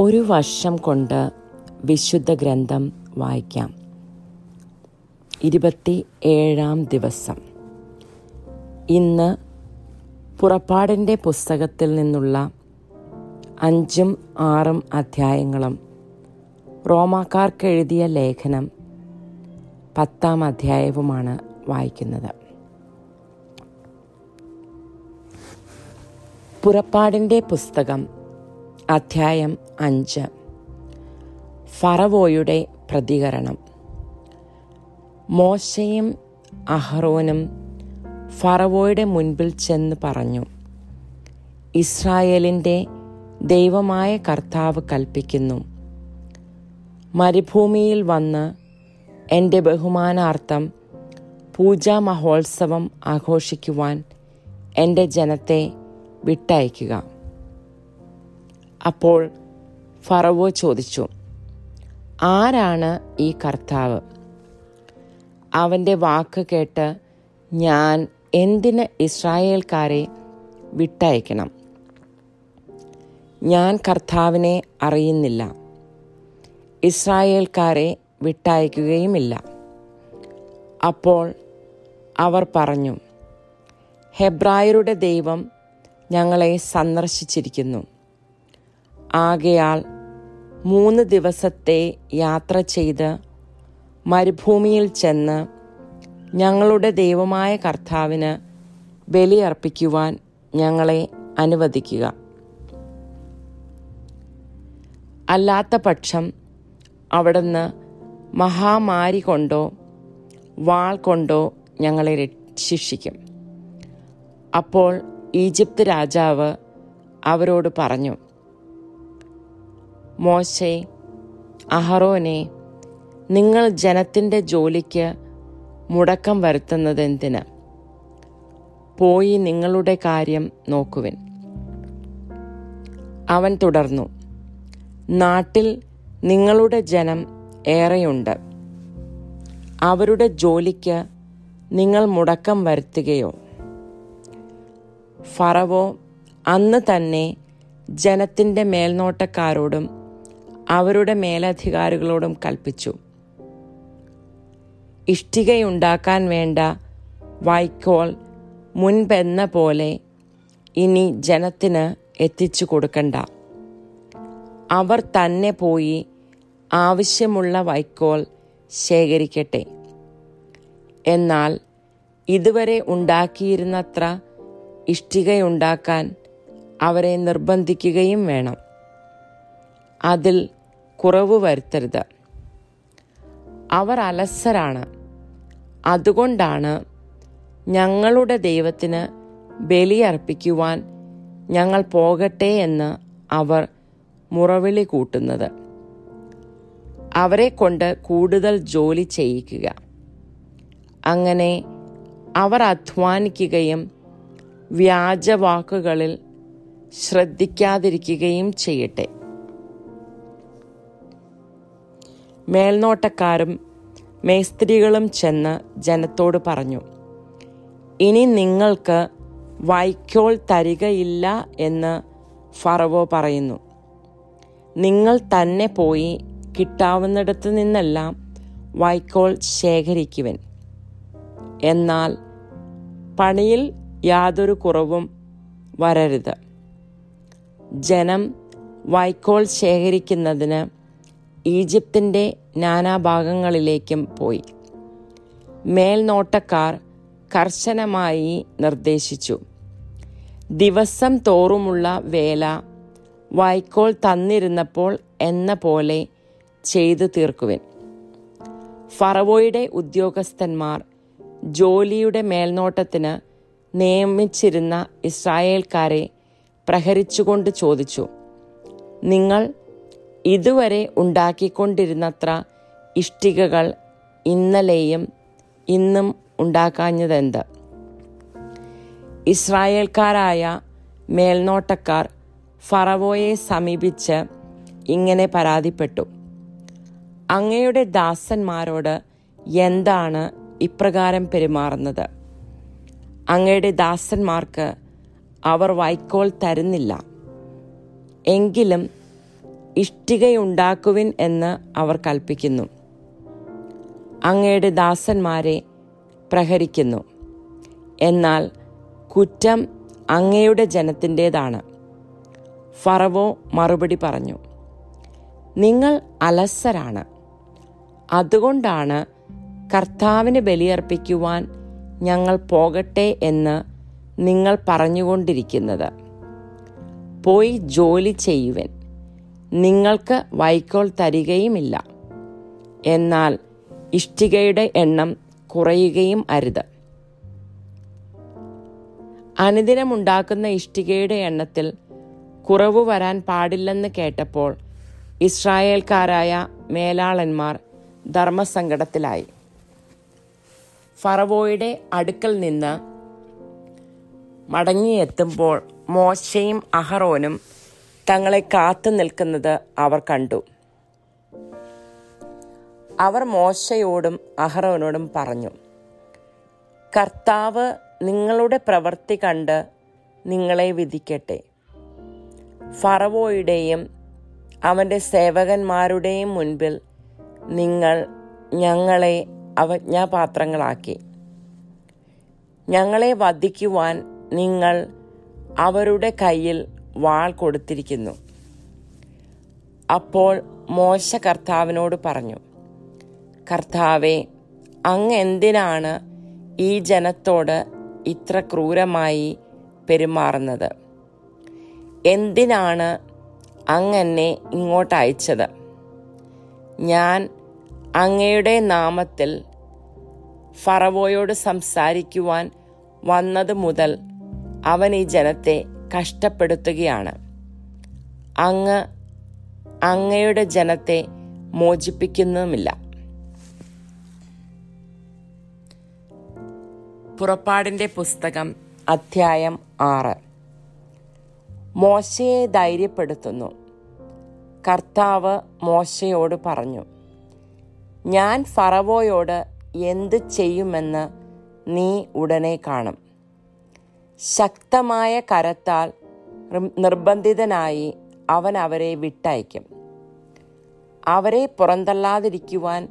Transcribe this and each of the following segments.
ഒരു വർഷം കൊണ്ട് വിശുദ്ധ ഗ്രന്ഥം വായിക്കാം. ഇരുപത്തി ഏഴാം ദിവസം. ഇന്ന് പുറപ്പാടിന്റെ പുസ്തകത്തിൽ നിന്നുള്ള അഞ്ചും ആറും അധ്യായങ്ങളും റോമാക്കാർക്ക് എഴുതിയ ലേഖനം പത്താം അധ്യായവുമാണ് വായിക്കുന്നത്. പുറപ്പാടിന്റെ പുസ്തകം അധ്യായം അഞ്ച്. ഫറവോയുടെ പ്രതികരണം. മോശയും അഹ്റോനും ഫറവോയുടെ മുൻപിൽ ചെന്ന് പറഞ്ഞു ഇസ്രായേലിന്റെ ദൈവമായ കർത്താവ് കൽപ്പിക്കുന്നു. മരുഭൂമിയിൽ വന്ന് എന്റെ ബഹുമാനാർത്ഥം പൂജാ മഹോത്സവം ആഘോഷിക്കുവാൻ എന്റെ ജനത്തെ വിട്ടയക്കുക. അപ്പോൾ ഫറവോ ചോദിച്ചു ആരാണ് ഈ കർത്താവ്? അവന്റെ വാക്ക് കേട്ട് ഞാൻ എന്തിന് ഇസ്രായേൽക്കാരെ വിട്ടയക്കണം? ഞാൻ കർത്താവിനെ അറിയുന്നില്ല. ഇസ്രായേൽക്കാരെ വിട്ടയക്കുകയുമില്ല. അപ്പോൾ അവർ പറഞ്ഞു ഹെബ്രായരുടെ ദൈവം ഞങ്ങളെ സന്ദർശിച്ചിരിക്കുന്നു. ആകയാൽ മൂന്ന് ദിവസത്തെ യാത്ര ചെയ്ത് മരുഭൂമിയിൽ ചെന്ന് ഞങ്ങളുടെ ദൈവമായ കർത്താവിന് ബലിയർപ്പിക്കുവാൻ ഞങ്ങളെ അനുവദിക്കുക. അല്ലാത്ത പക്ഷം അവിടുന്ന് മഹാമാരി കൊണ്ടോ വാൾ കൊണ്ടോ ഞങ്ങളെ ശിക്ഷിക്കും അപ്പോൾ ഈജിപ്ത് രാജാവ് അവരോട് പറഞ്ഞു മോശെ അഹറോനെ നിങ്ങൾ ജനത്തിന്റെ ജോലിക്ക് മുടക്കം വരുത്തുന്നത് എന്തിന് പോയി നിങ്ങളുടെ കാര്യം നോക്കുവിൻ. അവൻ തുടർന്നു നാട്ടിൽ നിങ്ങളുടെ ജനം ഏറെയുണ്ട്. അവരുടെ ജോലിക്ക് നിങ്ങൾ മുടക്കം വരുത്തുകയോ? ഫറവോ അന്ന് തന്നെ ജനത്തിന്റെ മേൽനോട്ടക്കാരോടും അവരുടെ മേലധികാരികളോടും കൽപ്പിച്ചു. ഇഷ്ടികയുണ്ടാക്കാൻ വേണ്ട വൈക്കോൾ മുൻപെന്ന പോലെ ഇനി ജനത്തിന് എത്തിച്ചു കൊടുക്കണ്ട. അവർ തന്നെ പോയി ആവശ്യമുള്ള വൈക്കോൽ ശേഖരിക്കട്ടെ. എന്നാൽ ഇതുവരെ ഉണ്ടാക്കിയിരുന്നത്ര ഇഷ്ടികയുണ്ടാക്കാൻ അവരെ നിർബന്ധിക്കുകയും വേണം. അതിൽ കുറവ് വരുത്തരുത്. അവർ അലസരാണ്. അതുകൊണ്ടാണ് ഞങ്ങളുടെ ദൈവത്തിന് ബലിയർപ്പിക്കുവാൻ ഞങ്ങൾ പോകട്ടെ എന്ന് അവർ മുറവിളി കൂട്ടുന്നത്. അവരെ കൊണ്ട് കൂടുതൽ ജോലി ചെയ്യിക്കുക. അങ്ങനെ അവർ അധ്വാനിക്കുകയും വ്യാജവാക്കുകളിൽ ശ്രദ്ധിക്കാതിരിക്കുകയും ചെയ്യട്ടെ. മേൽനോട്ടക്കാരും മേസ്ത്രികളും ചെന്ന് ജനത്തോട് പറഞ്ഞു ഇനി നിങ്ങൾക്ക് വൈക്കോൾ തരികയില്ല എന്ന് ഫറവോ പറയുന്നു. നിങ്ങൾ തന്നെ പോയി കിട്ടാവുന്നിടത്ത് നിന്നെല്ലാം വൈക്കോൾ ശേഖരിക്കുവൻ. എന്നാൽ പണിയിൽ യാതൊരു കുറവും വരരുത്. ജനം വൈക്കോൾ ശേഖരിക്കുന്നതിന് ഈജിപ്തിന്റെ നാനാഭാഗങ്ങളിലേക്കും പോയി. മേൽനോട്ടക്കാർ കർശനമായി നിർദ്ദേശിച്ചു. ദിവസം തോറുമുള്ള വേല വൈക്കോൾ തന്നിരുന്നപ്പോൾ എന്ന പോലെ ചെയ്തു തീർക്കുവിൻ. ഫറവോയുടെ ഉദ്യോഗസ്ഥന്മാർ ജോലിയുടെ മേൽനോട്ടത്തിന് നിയമിച്ചിരുന്ന ഇസ്രായേൽക്കാരെ പ്രഹരിച്ചുകൊണ്ട് ചോദിച്ചു നിങ്ങൾ ഇതുവരെ ഉണ്ടാക്കിക്കൊണ്ടിരുന്നത്ര ഇഷ്ടികകൾ ഇന്നലെയും ഇന്നും ഉണ്ടാക്കാഞ്ഞതെന്ത്? ഇസ്രായേൽക്കാരായ മേൽനോട്ടക്കാർ ഫറവോയെ സമീപിച്ച് ഇങ്ങനെ പരാതിപ്പെട്ടു. അങ്ങയുടെ ദാസന്മാരോട് എന്താണ് ഇപ്രകാരം പെരുമാറുന്നത്? അങ്ങയുടെ ദാസന്മാർക്ക് അവർ വൈക്കോൽ തരുന്നില്ല. എങ്കിലും ഇഷ്ടികയുണ്ടാക്കുവിൻ എന്ന് അവർ കൽപ്പിക്കുന്നു. അങ്ങയുടെ ദാസന്മാരെ പ്രഹരിക്കുന്നു. എന്നാൽ കുറ്റം അങ്ങയുടെ ജനത്തിന്റേതാണ്. ഫറവോ മറുപടി പറഞ്ഞു നിങ്ങൾ അലസരാണ്. അതുകൊണ്ടാണ് കർത്താവിന് ബലിയർപ്പിക്കുവാൻ ഞങ്ങൾ പോകട്ടെ എന്ന് നിങ്ങൾ പറഞ്ഞുകൊണ്ടിരിക്കുന്നത്. പോയി ജോലി ചെയ്യുവൻ. നിങ്ങൾക്ക് വൈക്കോൽ തരികയുമില്ല. എന്നാൽ ഇഷ്ടികയുടെ എണ്ണം കുറയുകയും അരുത്. അനുദിനമുണ്ടാക്കുന്ന ഇഷ്ടികയുടെ എണ്ണത്തിൽ കുറവ് വരാൻ പാടില്ലെന്ന് കേട്ടപ്പോൾ ഇസ്രായേൽക്കാരായ മേലാളന്മാർ ധർമ്മസങ്കടത്തിലായി. ഫറവോയുടെ അടുക്കൽ നിന്ന് മടങ്ങിയെത്തുമ്പോൾ മോശയും അഹറോനും തങ്ങളെ കാത്തു നിൽക്കുന്നത് അവർ കണ്ടു. അവർ മോശയോടും അഹറോനോടും പറഞ്ഞു കർത്താവ് നിങ്ങളുടെ പ്രവൃത്തി കണ്ട് നിങ്ങളെ വിധിക്കട്ടെ. ഫറവോയുടെയും അവന്റെ സേവകന്മാരുടെയും മുൻപിൽ നിങ്ങൾ ഞങ്ങളെ അവജ്ഞാപാത്രങ്ങളാക്കി ഞങ്ങളെ വധിക്കുവാൻ നിങ്ങൾ അവരുടെ കയ്യിൽ വാൾ കൊടുത്തിരിക്കുന്നു. അപ്പോൾ മോശ കർത്താവിനോട് പറഞ്ഞു കർത്താവെ അങ്ങ് എന്തിനാണ് ഈ ജനത്തോട് ഇത്ര ക്രൂരമായി പെരുമാറുന്നത്? എന്തിനാണ് അങ്ങെന്നെ ഇങ്ങോട്ട് അയച്ചത്? ഞാൻ അങ്ങയുടെ നാമത്തിൽ ഫറവോയോട് സംസാരിക്കുവാൻ വന്നത് മുതൽ അവൻ ഈ ജനത്തെ കഷ്ടപ്പെടുത്തുകയാണ്. അങ്ങ് അങ്ങയുടെ ജനത്തെ മോചിപ്പിക്കുന്നുമില്ല. പുറപ്പാടിന്റെ പുസ്തകം അധ്യായം ആറ്. മോശയെ ധൈര്യപ്പെടുത്തുന്നു. കർത്താവ് മോശയോട് പറഞ്ഞു ഞാൻ ഫറവോയോട് എന്ത് ചെയ്യുമെന്ന് നീ ഉടനെ കാണും. ശക്തമായ കരത്താൽ നിർബന്ധിതനായി അവൻ അവരെ വിട്ടയക്കും. അവരെ പുറന്തള്ളാതിരിക്കുവാൻ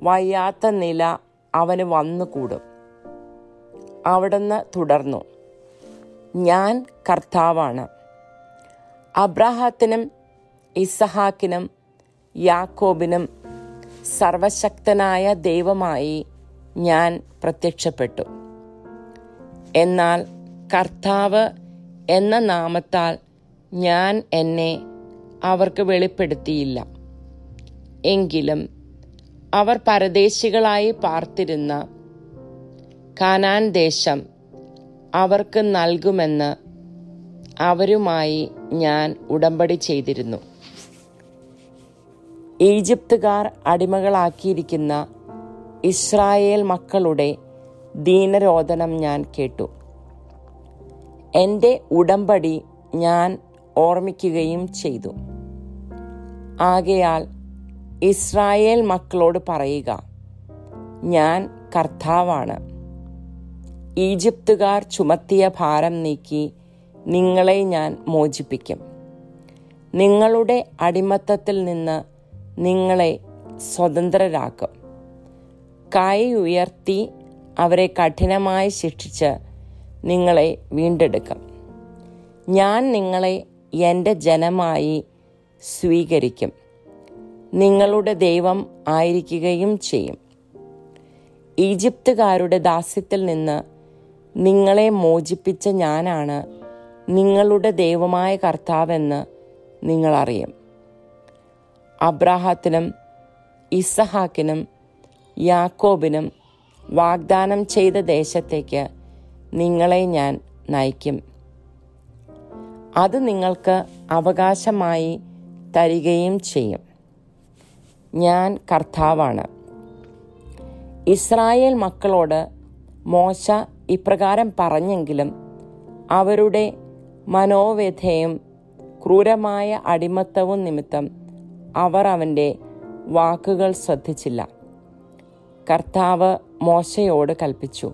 വയ്യാത്ത നില അവന് വന്നുകൂടും. അവിടുന്ന് തുടർന്നു. ഞാൻ കർത്താവാണ്. അബ്രാഹത്തിനും ഇസഹാക്കിനും യാക്കോബിനും സർവശക്തനായ ദൈവമായി ഞാൻ പ്രത്യക്ഷപ്പെട്ടു. എന്നാൽ കർത്താവ് എന്ന നാമത്താൽ ഞാൻ എന്നെ അവർക്ക് വെളിപ്പെടുത്തിയില്ല. എങ്കിലും അവർ പരദേശികളായി പാർത്തിരുന്ന കാനാൻ ദേശം അവർക്ക് നൽകുമെന്ന് അവരുമായി ഞാൻ ഉടമ്പടി ചെയ്തിരുന്നു. ഈജിപ്തുകാർ അടിമകളാക്കിയിരിക്കുന്ന ഇസ്രായേൽ മക്കളുടെ ദീനരോധനം ഞാൻ കേട്ടു. എന്റെ ഉടമ്പടി ഞാൻ ഓർമ്മിക്കുകയും ചെയ്തു. ആകയാൽ ഇസ്രായേൽ മക്കളോട് പറയുക ഞാൻ കർത്താവാണ്. ഈജിപ്തുകാർ ചുമത്തിയ ഭാരം നീക്കി നിങ്ങളെ ഞാൻ മോചിപ്പിക്കും. നിങ്ങളുടെ അടിമത്തത്തിൽ നിന്ന് നിങ്ങളെ സ്വതന്ത്രരാക്കും. കൈ ഉയർത്തി അവരെ കഠിനമായി ശിക്ഷിച്ച് നിങ്ങളെ വീണ്ടെടുക്കും. ഞാൻ നിങ്ങളെ എന്റെ ജനമായി സ്വീകരിക്കും. നിങ്ങളുടെ ദൈവം ആയിരിക്കുകയും ചെയ്യും. ഈജിപ്തുകാരുടെ ദാസ്യത്തിൽ നിന്ന് നിങ്ങളെ മോചിപ്പിച്ച ഞാനാണ് നിങ്ങളുടെ ദൈവമായ കർത്താവെന്ന് നിങ്ങളറിയും അബ്രാഹത്തിനും ഇസഹാക്കിനും യാക്കോബിനും വാഗ്ദാനം ചെയ്ത ദേശത്തേക്ക് നിങ്ങളെ ഞാൻ നയിക്കും. അത് നിങ്ങൾക്ക് അവകാശമായി തരികയും ചെയ്യും. ഞാൻ കർത്താവാണ്. ഇസ്രായേൽ മക്കളോട് മോശ ഇപ്രകാരം പറഞ്ഞെങ്കിലും അവരുടെ മനോവ്യഥയും ക്രൂരമായ അടിമത്തവും നിമിത്തം അവർ അവന്റെ വാക്കുകൾ ശ്രദ്ധിച്ചില്ല. കർത്താവ് മോശയോട് കൽപ്പിച്ചു.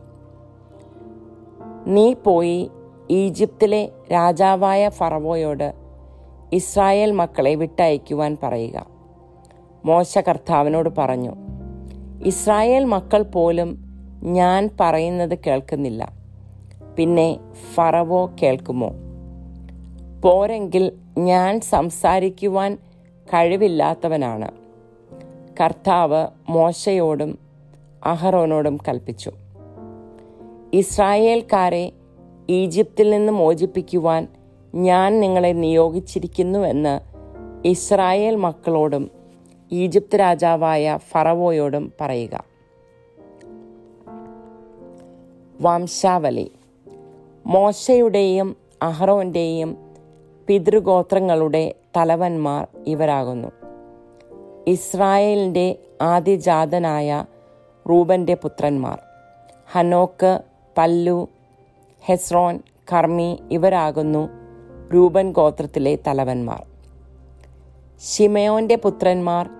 നീ പോയി ഈജിപ്തിലെ രാജാവായ ഫറവോയോട് ഇസ്രായേൽ മക്കളെ വിട്ടയക്കുവാൻ പറയുക. മോശ കർത്താവിനോട് പറഞ്ഞു ഇസ്രായേൽ മക്കൾ പോലും ഞാൻ പറയുന്നത് കേൾക്കുന്നില്ല. പിന്നെ ഫറവോ കേൾക്കുമോ? പോരെങ്കിൽ ഞാൻ സംസാരിക്കുവാൻ കഴിവില്ലാത്തവനാണ്. കർത്താവ് മോശയോടും അഹറോനോടും കൽപ്പിച്ചു. ഇസ്രായേൽക്കാരെ ഈജിപ്തിൽ നിന്ന് മോചിപ്പിക്കുവാൻ ഞാൻ നിങ്ങളെ നിയോഗിച്ചിരിക്കുന്നുവെന്ന് ഇസ്രായേൽ മക്കളോടും ഈജിപ്ത് രാജാവായ ഫറവോയോടും പറയുക. വംശാവലി. മോശയുടെയും അഹ്റോന്റെയും പിതൃഗോത്രങ്ങളുടെ തലവന്മാർ ഇവരാകുന്നു. ഇസ്രായേലിന്റെ ആദ്യജാതനായ റൂബന്റെ പുത്രന്മാർ. ഹനോക്ക് പല്ലു ഹെസ്രോൻ കർമ്മി ഇവരാകുന്നു രൂപൻ ഗോത്രത്തിലെ തലവന്മാർ. ഷിമയോന്റെ പുത്രന്മാർ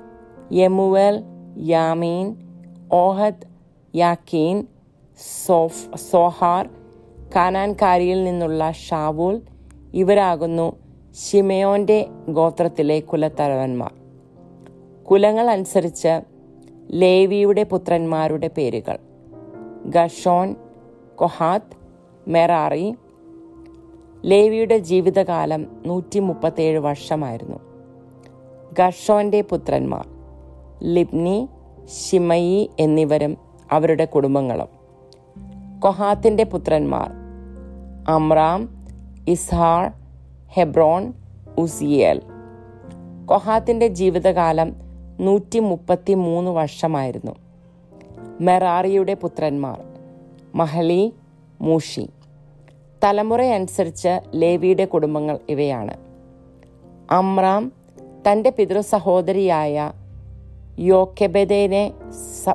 യമുവൽ യാമീൻ ഓഹദ് യാക്കീൻ സോഫ് സോഹാർ കാനാൻകാരിയിൽ നിന്നുള്ള ഷാവൂൽ ഇവരാകുന്നു ഷിമയോന്റെ ഗോത്രത്തിലെ കുലത്തലവന്മാർ. കുലങ്ങൾ അനുസരിച്ച് ലേവിയുടെ പുത്രന്മാരുടെ പേരുകൾ. ഗഷോൻ കൊഹാത്ത് മെറാറി ലേവിയുടെ ജീവിതകാലം നൂറ്റി മുപ്പത്തേഴ് വർഷമായിരുന്നു. ഗഷോന്റെ പുത്രന്മാർ ലിബ്നി ഷിമയി എന്നിവരും അവരുടെ കുടുംബങ്ങളും. കൊഹാത്തിന്റെ പുത്രന്മാർ അമ്രാം ഇസ്ഹാർ ഹെബ്രോൺ ഉസിയേൽ. കൊഹാത്തിന്റെ ജീവിതകാലം നൂറ്റി മുപ്പത്തി മൂന്ന് വർഷമായിരുന്നു. മെറാറിയുടെ പുത്രന്മാർ മഹലി മൂഷി. തലമുറയനുസരിച്ച് ലേവിയുടെ കുടുംബങ്ങൾ ഇവയാണ്. അമ്രാം തന്റെ പിതൃ സഹോദരിയായ യോക്കെബദേനെ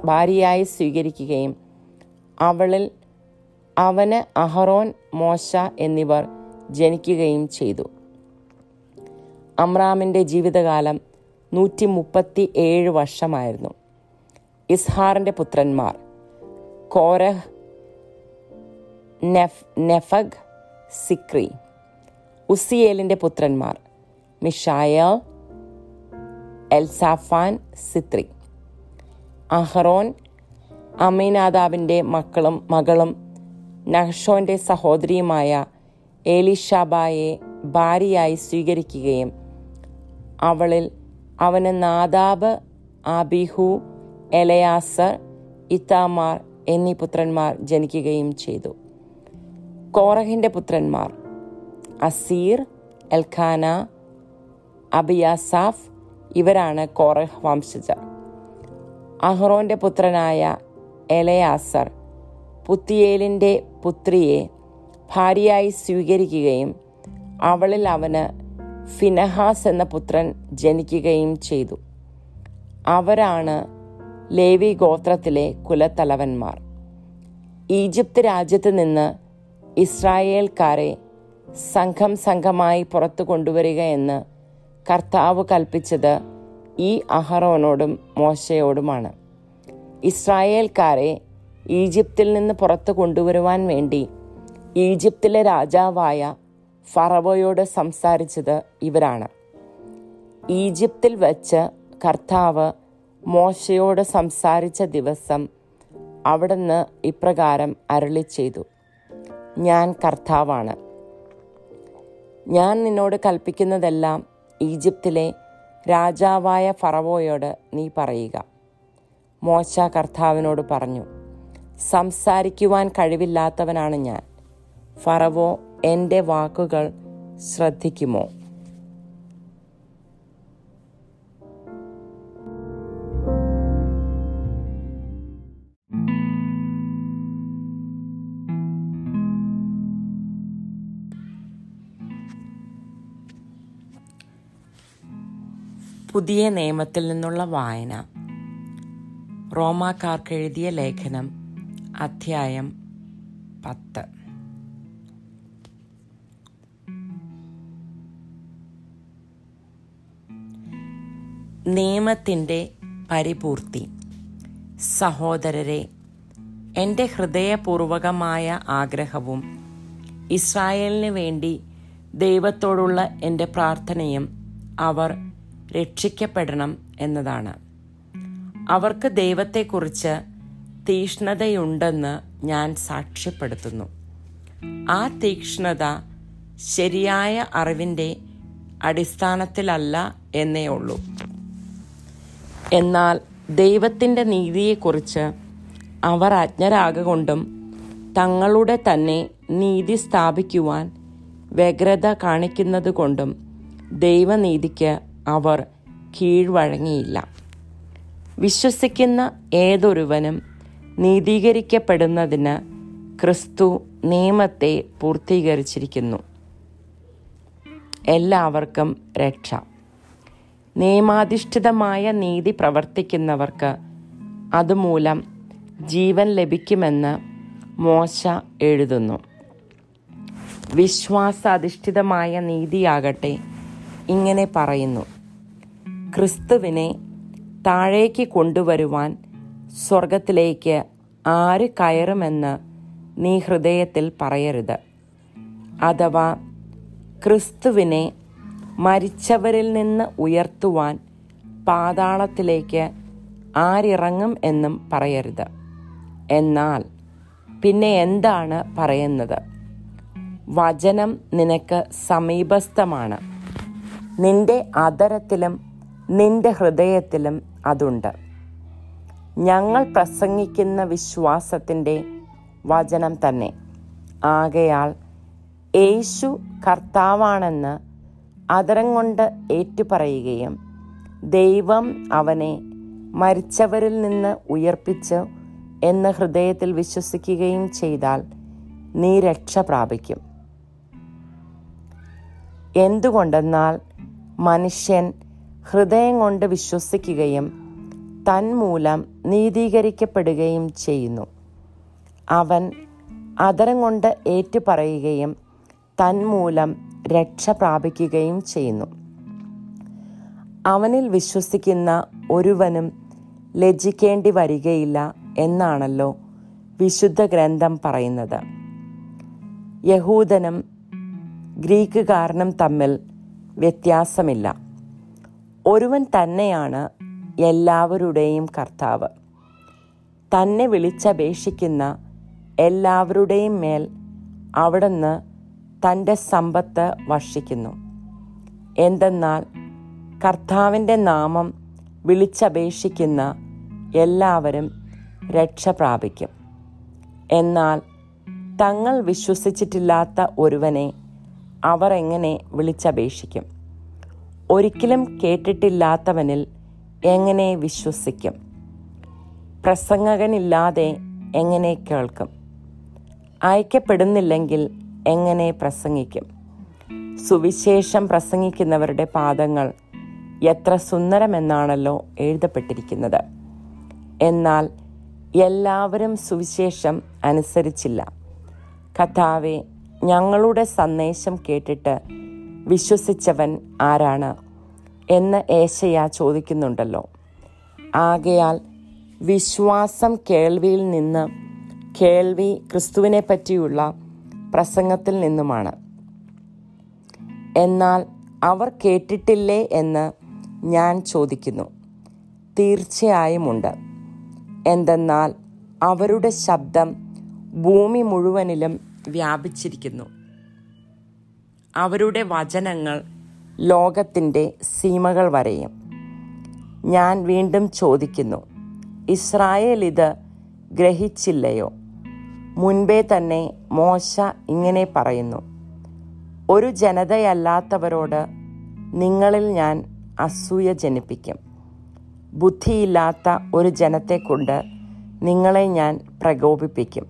ഭാര്യയായി സ്വീകരിക്കുകയും അവളിൽ അവന് അഹറോൻ മോശ എന്നിവർ ജനിക്കുകയും ചെയ്തു. അമ്രാമിന്റെ ജീവിതകാലം നൂറ്റി മുപ്പത്തി ഏഴ് വർഷമായിരുന്നു. ഇസ്ഹാറിന്റെ പുത്രന്മാർ കോരഹ് നെഫ് നെഫഗ് സിക്രി. ഉസിയേലിന്റെ പുത്രന്മാർ. മിഷായ എൽസാഫാൻ സിത്രി. അഹറോൻ അമീനാദാബിന്റെ മക്കളും മകളും നഹ്ഷോന്റെ സഹോദരിയുമായ ഏലിഷാബായെ ഭാര്യയായി സ്വീകരിക്കുകയും അവളിൽ അവന് നാദാബ് ആബിഹു എലയാസർ ഇത്താമാർ എന്നീ പുത്രന്മാർ ജനിക്കുകയും ചെയ്തു. കോറഹിന്റെ പുത്രന്മാർ. അസീർ എൽഖാന അബിയാസാഫ് ഇവരാണ് കോറഹ് വംശജർ. അഹ്റോന്റെ പുത്രനായ എലയാസർ പുത്തിയേലിന്റെ പുത്രിയെ ഭാര്യയായി സ്വീകരിക്കുകയും അവളിൽ അവന് ഫിനഹാസ് എന്ന പുത്രൻ ജനിക്കുകയും ചെയ്തു. അവരാണ് ലേവി ഗോത്രത്തിലെ കുലത്തലവന്മാർ. ഈജിപ്ത് രാജ്യത്ത് നിന്ന് ഇസ്രായേൽക്കാരെ സംഘം സംഘമായി പുറത്തു കൊണ്ടുവരിക എന്ന് കർത്താവ് കൽപ്പിച്ചത് ഈ അഹറോനോടും മോശയോടുമാണ്. ഇസ്രായേൽക്കാരെ ഈജിപ്തിൽ നിന്ന് പുറത്തു കൊണ്ടുവരുവാൻ വേണ്ടി ഈജിപ്തിലെ രാജാവായ ഫറവോയോട് സംസാരിച്ചത് ഇവരാണ്. ഈജിപ്തിൽ വച്ച് കർത്താവ് മോശയോട് സംസാരിച്ച ദിവസം അവിടുന്ന് ഇപ്രകാരം അരളി ചെയ്തു ഞാൻ കർത്താവാണ്. ഞാൻ നിന്നോട് കൽപ്പിക്കുന്നതെല്ലാം ഈജിപ്തിലെ രാജാവായ ഫറവോയോട് നീ പറയുക. മോശ കർത്താവിനോട് പറഞ്ഞു സംസാരിക്കുവാൻ കഴിവില്ലാത്തവനാണ് ഞാൻ. ഫറവോ എന്റെ വാക്കുകൾ ശ്രദ്ധിക്കുമോ? പുതിയ നിയമത്തിൽ നിന്നുള്ള വായന. റോമാക്കാർക്ക് എഴുതിയ ലേഖനം അധ്യായം പത്ത്. നിയമത്തിന്റെ പരിപൂർത്തി. സഹോദരരെ എന്റെ ഹൃദയപൂർവകമായ ആഗ്രഹവും ഇസ്രായേലിന് വേണ്ടി ദൈവത്തോടുള്ള എന്റെ പ്രാർത്ഥനയും അവർ രക്ഷിക്കപ്പെടണം എന്നതാണ്. അവർക്ക് ദൈവത്തെക്കുറിച്ച് തീക്ഷ്ണതയുണ്ടെന്ന് ഞാൻ സാക്ഷ്യപ്പെടുത്തുന്നു. ആ തീക്ഷ്ണത ശരിയായ അറിവിന്റെ അടിസ്ഥാനത്തിലല്ല എന്നേ ഉള്ളൂ. എന്നാൽ ദൈവത്തിന്റെ നീതിയെക്കുറിച്ച് അവർ അജ്ഞരാകൊണ്ടും തങ്ങളുടെ തന്നെ നീതി സ്ഥാപിക്കുവാൻ വ്യഗ്രത കാണിക്കുന്നത് കൊണ്ടും ദൈവനീതിക്ക് അവർ കീഴ്വഴങ്ങിയില്ല. വിശ്വസിക്കുന്ന ഏതൊരുവനും നീതീകരിക്കപ്പെടുന്നതിന് ക്രിസ്തു നിയമത്തെ പൂർത്തീകരിച്ചിരിക്കുന്നു. എല്ലാവർക്കും രക്ഷ. നിയമാധിഷ്ഠിതമായ നീതി പ്രവർത്തിക്കുന്നവർക്ക് അതുമൂലം ജീവൻ ലഭിക്കുമെന്ന് മോശ എഴുതുന്നു. വിശ്വാസാധിഷ്ഠിതമായ നീതിയാകട്ടെ ഇങ്ങനെ പറയുന്നു. ക്രിസ്തുവിനെ താഴേക്ക് കൊണ്ടുവരുവാൻ സ്വർഗത്തിലേക്ക് ആര് കയറുമെന്ന് നീ ഹൃദയത്തിൽ പറയരുത്. അഥവാ ക്രിസ്തുവിനെ മരിച്ചവരിൽ നിന്ന് ഉയർത്തുവാൻ പാതാളത്തിലേക്ക് ആരിറങ്ങും എന്നും പറയരുത്. എന്നാൽ പിന്നെ എന്താണ് പറയുന്നത്? വചനം നിനക്ക് സമീപസ്ഥമാണ്. നിന്റെ അതരത്തിലും നിന്റെ ഹൃദയത്തിലും അതുണ്ട്. ഞങ്ങൾ പ്രസംഗിക്കുന്ന വിശ്വാസത്തിന്റെ വചനം തന്നെ. ആകയാൽ യേശു കർത്താവാണെന്ന് അതരം കൊണ്ട് ഏറ്റുപറയുകയും ദൈവം അവനെ മരിച്ചവരിൽ നിന്ന് ഉയർപ്പിച്ച് എന്ന് ഹൃദയത്തിൽ വിശ്വസിക്കുകയും ചെയ്താൽ നീ രക്ഷ പ്രാപിക്കും. എന്തുകൊണ്ടെന്നാൽ മനുഷ്യൻ ഹൃദയം കൊണ്ട് വിശ്വസിക്കുകയും തന്മൂലം നീതീകരിക്കപ്പെടുകയും ചെയ്യുന്നു. അവൻ അതരം കൊണ്ട് ഏറ്റുപറയുകയും തന്മൂലം രക്ഷ പ്രാപിക്കുകയും ചെയ്യുന്നു. അവനിൽ വിശ്വസിക്കുന്ന ഒരുവനും ലജ്ജിക്കേണ്ടി വരികയില്ല എന്നാണല്ലോ വിശുദ്ധ ഗ്രന്ഥം പറയുന്നത്. യഹൂദനും ഗ്രീക്കുകാരനും തമ്മിൽ വ്യത്യാസമില്ല. ഒരുവൻ തന്നെയാണ് എല്ലാവരുടെയും കർത്താവ്. തന്നെ വിളിച്ചപേക്ഷിക്കുന്ന എല്ലാവരുടെയും മേൽ അവിടുന്ന് തന്റെ സമ്പത്ത് വർഷിക്കുന്നു. എന്തെന്നാൽ കർത്താവിന്റെ നാമം വിളിച്ചപേക്ഷിക്കുന്ന എല്ലാവരും രക്ഷ പ്രാപിക്കും. എന്നാൽ തങ്ങൾ വിശ്വസിച്ചിട്ടില്ലാത്ത ഒരുവനെ അവർ എങ്ങനെ വിളിച്ചപേക്ഷിക്കും? ഒരിക്കലും കേട്ടിട്ടില്ലാത്തവനിൽ എങ്ങനെ വിശ്വസിക്കും? പ്രസംഗകനില്ലാതെ എങ്ങനെ കേൾക്കും? അയക്കപ്പെടുന്നില്ലെങ്കിൽ എങ്ങനെ പ്രസംഗിക്കും? സുവിശേഷം പ്രസംഗിക്കുന്നവരുടെ പാദങ്ങൾ എത്ര സുന്ദരമെന്നാണല്ലോ എഴുതപ്പെട്ടിരിക്കുന്നത്. എന്നാൽ എല്ലാവരും സുവിശേഷം അനുസരിച്ചില്ല. കഥാവെ ഞങ്ങളുടെ സന്ദേശം കേട്ടിട്ട് വിശ്വസിച്ചവൻ ആരാണ് എന്ന് ഏശയ ചോദിക്കുന്നുണ്ടല്ലോ. ആകയാൽ വിശ്വാസം കേൾവിയിൽ നിന്ന് കേൾവി ക്രിസ്തുവിനെ പറ്റിയുള്ള പ്രസംഗത്തിൽ നിന്നുമാണ്. എന്നാൽ അവർ കേട്ടിട്ടില്ലേ എന്ന് ഞാൻ ചോദിക്കുന്നു. തീർച്ചയായും ഉണ്ട് എന്തെന്നാൽ അവരുടെ ശബ്ദം ഭൂമി മുഴുവനിലും വ്യാപിച്ചിരിക്കുന്നു. അവരുടെ വചനങ്ങൾ ലോകത്തിന്റെ സീമകൾ വരെയും. ഞാൻ വീണ്ടും ചോദിക്കുന്നു ഇസ്രായേൽ ഇത് ഗ്രഹിച്ചില്ലയോ? മുൻപേ തന്നെ മോശ ഇങ്ങനെ പറയുന്നു ഒരു ജനതയല്ലാത്തവരോട് നിങ്ങളിൽ ഞാൻ അസൂയ ജനിപ്പിക്കും. ബുദ്ധിയില്ലാത്ത ഒരു ജനത്തെക്കൊണ്ട് നിങ്ങളെ ഞാൻ പ്രകോപിപ്പിക്കും.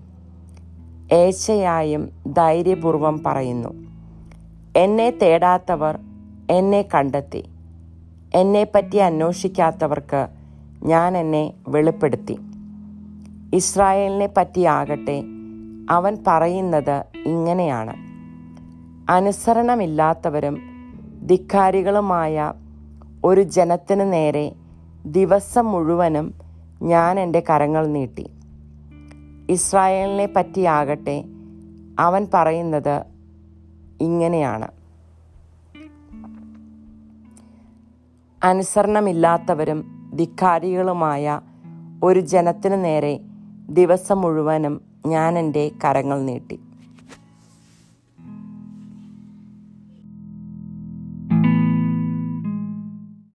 ഏശയായും ധൈര്യപൂർവം പറയുന്നു എന്നെ തേടാത്തവർ എന്നെ കണ്ടെത്തി. എന്നെപ്പറ്റി അന്വേഷിക്കാത്തവർക്ക് ഞാൻ എന്നെ വെളിപ്പെടുത്തി. ഇസ്രായേലിനെ പറ്റിയാകട്ടെ അവൻ പറയുന്നത് ഇങ്ങനെയാണ്. അനുസരണമില്ലാത്തവരും ധിക്കാരികളുമായ ഒരു ജനത്തിനു നേരെ ദിവസം മുഴുവനും ഞാൻ എന്റെ കരങ്ങൾ നീട്ടി. ഇസ്രായേലിനെ പറ്റിയാകട്ടെ അവൻ പറയുന്നത് ഇങ്ങനെയാണ്. അനുസരണമില്ലാത്തവരും ധിക്കാരികളുമായ ഒരു ജനത്തിനു നേരെ ദിവസം മുഴുവനും ഞാൻ എന്റെ കരങ്ങൾ നീട്ടി.